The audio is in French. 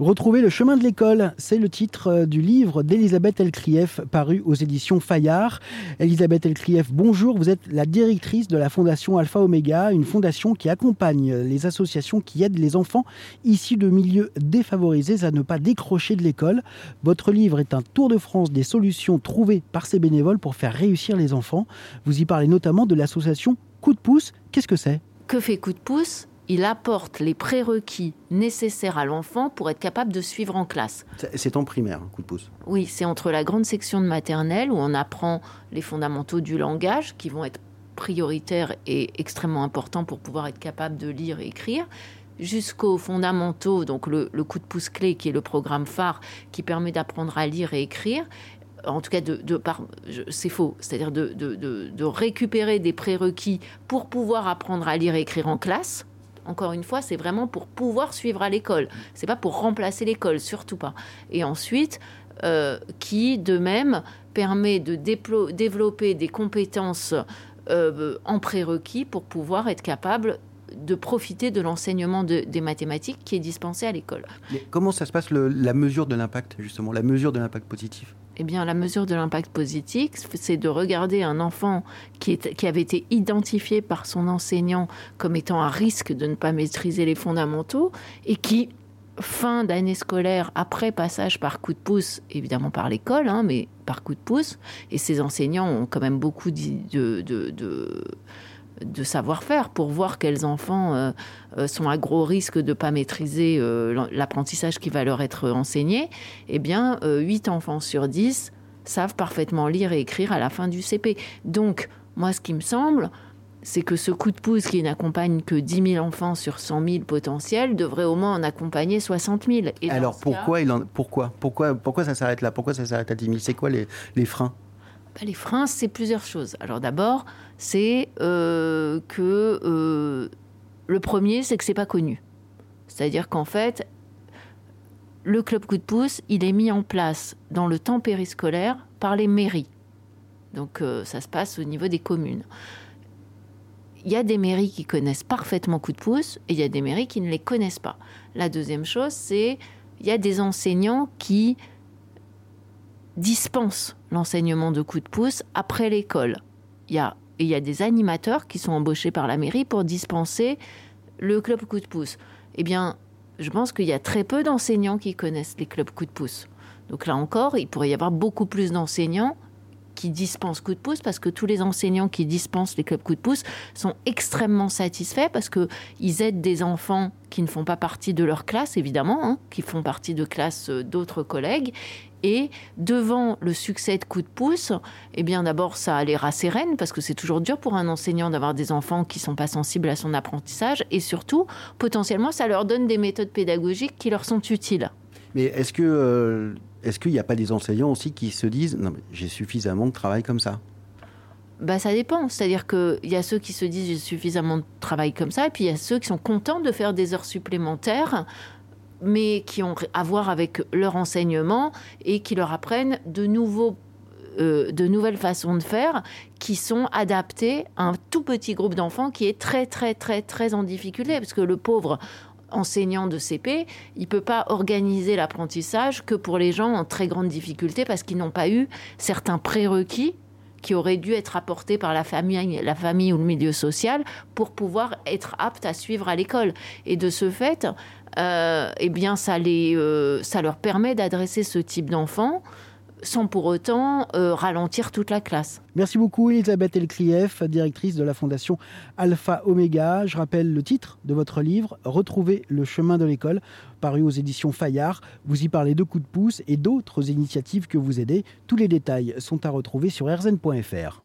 Retrouver le chemin de l'école, c'est le titre euh, du livre d'Elisabeth Elkrief paru aux éditions Fayard. Elisabeth Elkrief, bonjour, vous êtes la directrice de la fondation Alpha Omega, une fondation qui accompagne les associations qui aident les enfants issus de milieux défavorisés à ne pas décrocher de l'école. Votre livre est un tour de France des solutions trouvées par ces bénévoles pour faire réussir les enfants. Vous y parlez notamment de l'association Coup de pouce. Qu'est-ce que c'est? Que fait Coup de pouce? Il apporte les prérequis nécessaires à l'enfant pour être capable de suivre en classe. C'est en primaire, un coup de pouce. Oui, c'est entre la grande section de maternelle où on apprend les fondamentaux du langage qui vont être prioritaires et extrêmement importants pour pouvoir être capable de lire et écrire jusqu'aux fondamentaux, donc le, le, coup de pouce clé qui est le programme phare qui permet d'apprendre à lire et écrire, en tout cas, de, c'est faux, c'est-à-dire de, de, récupérer des prérequis pour pouvoir apprendre à lire et écrire en classe encore une fois, c'est vraiment pour pouvoir suivre à l'école. C'est pas pour remplacer l'école, surtout pas. Et ensuite, euh, qui de même permet de développer des compétences euh, en prérequis pour pouvoir être capable de profiter de l'enseignement des mathématiques qui est dispensé à l'école. Comment ça se passe la mesure de l'impact, justement, la mesure de l'impact positif? Eh bien, la mesure de l'impact positif, c'est de regarder un enfant qui, avait été identifié par son enseignant comme étant à risque de ne pas maîtriser les fondamentaux et qui, fin d'année scolaire, après passage par coup de pouce, évidemment par l'école, hein, mais par coup de pouce, et ces enseignants ont quand même beaucoup de, de, de de savoir-faire pour voir quels enfants euh, euh, sont à gros risque de ne pas maîtriser euh, l'apprentissage qui va leur être enseigné, eh bien, 8 enfants sur 10 savent parfaitement lire et écrire à la fin du CP. Donc, moi, ce qui me semble, c'est que ce coup de pouce qui n'accompagne que 10 000 enfants sur 100 000 potentiels devrait au moins en accompagner 60 000. Et Alors, pourquoi, il en... pourquoi, pourquoi, pourquoi ça s'arrête là? Pourquoi ça s'arrête à 10 000 C'est quoi les, les freins? Les freins, c'est plusieurs choses. Alors d'abord, c'est euh, que euh, le premier, c'est que c'est pas connu. C'est-à-dire qu'en fait, le club coup de pouce, il est mis en place dans le temps périscolaire par les mairies. Donc euh, ça se passe au niveau des communes. Il y a des mairies qui connaissent parfaitement coup de pouce et il y a des mairies qui ne les connaissent pas. La deuxième chose, c'est il y a des enseignants qui dispense l'enseignement de coups de pouce après l'école. Il y a, il y a des animateurs qui sont embauchés par la mairie pour dispenser le club coup de pouce. Eh bien, je pense qu'il y a très peu d'enseignants qui connaissent les clubs coup de pouce. Donc là encore, il pourrait y avoir beaucoup plus d'enseignants qui dispensent coup de pouce parce que tous les enseignants qui dispensent les clubs coup de pouce sont extrêmement satisfaits parce que ils aident des enfants qui ne font pas partie de leur classe évidemment, hein, qui font partie de classes euh, d'autres collègues et devant le succès de coup de pouce, eh bien d'abord ça a les rasséréne parce que c'est toujours dur pour un enseignant d'avoir des enfants qui sont pas sensibles à son apprentissage et surtout potentiellement ça leur donne des méthodes pédagogiques qui leur sont utiles. Mais est-ce que euh, est-ce qu'il n'y a pas des enseignants aussi qui se disent non j'ai suffisamment de travail comme ça? Bah, ça dépend. C'est-à-dire qu'il y a ceux qui se disent j'ai suffisamment de travail comme ça, et puis il y a ceux qui sont contents de faire des heures supplémentaires, mais qui ont à voir avec leur enseignement et qui leur apprennent de nouveaux euh, de nouvelles façons de faire qui sont adaptées à un tout petit groupe d'enfants qui est très très très très en difficulté parce que le pauvre enseignant de CP, il peut pas organiser l'apprentissage que pour les gens en très grande difficulté parce qu'ils n'ont pas eu certains prérequis qui auraient dû être apportés par la famille, la famille ou le milieu social pour pouvoir être aptes à suivre à l'école. Et de ce fait, euh, eh bien, ça, les, euh, ça leur permet d'adresser ce type d'enfants sans pour autant euh, ralentir toute la classe. Merci beaucoup Elisabeth Elkrief, directrice de la fondation Alpha Omega. Je rappelle le titre de votre livre, Retrouver le chemin de l'école, paru aux éditions Fayard. Vous y parlez de coups de pouce et d'autres initiatives que vous aidez. Tous les détails sont à retrouver sur rzn.fr.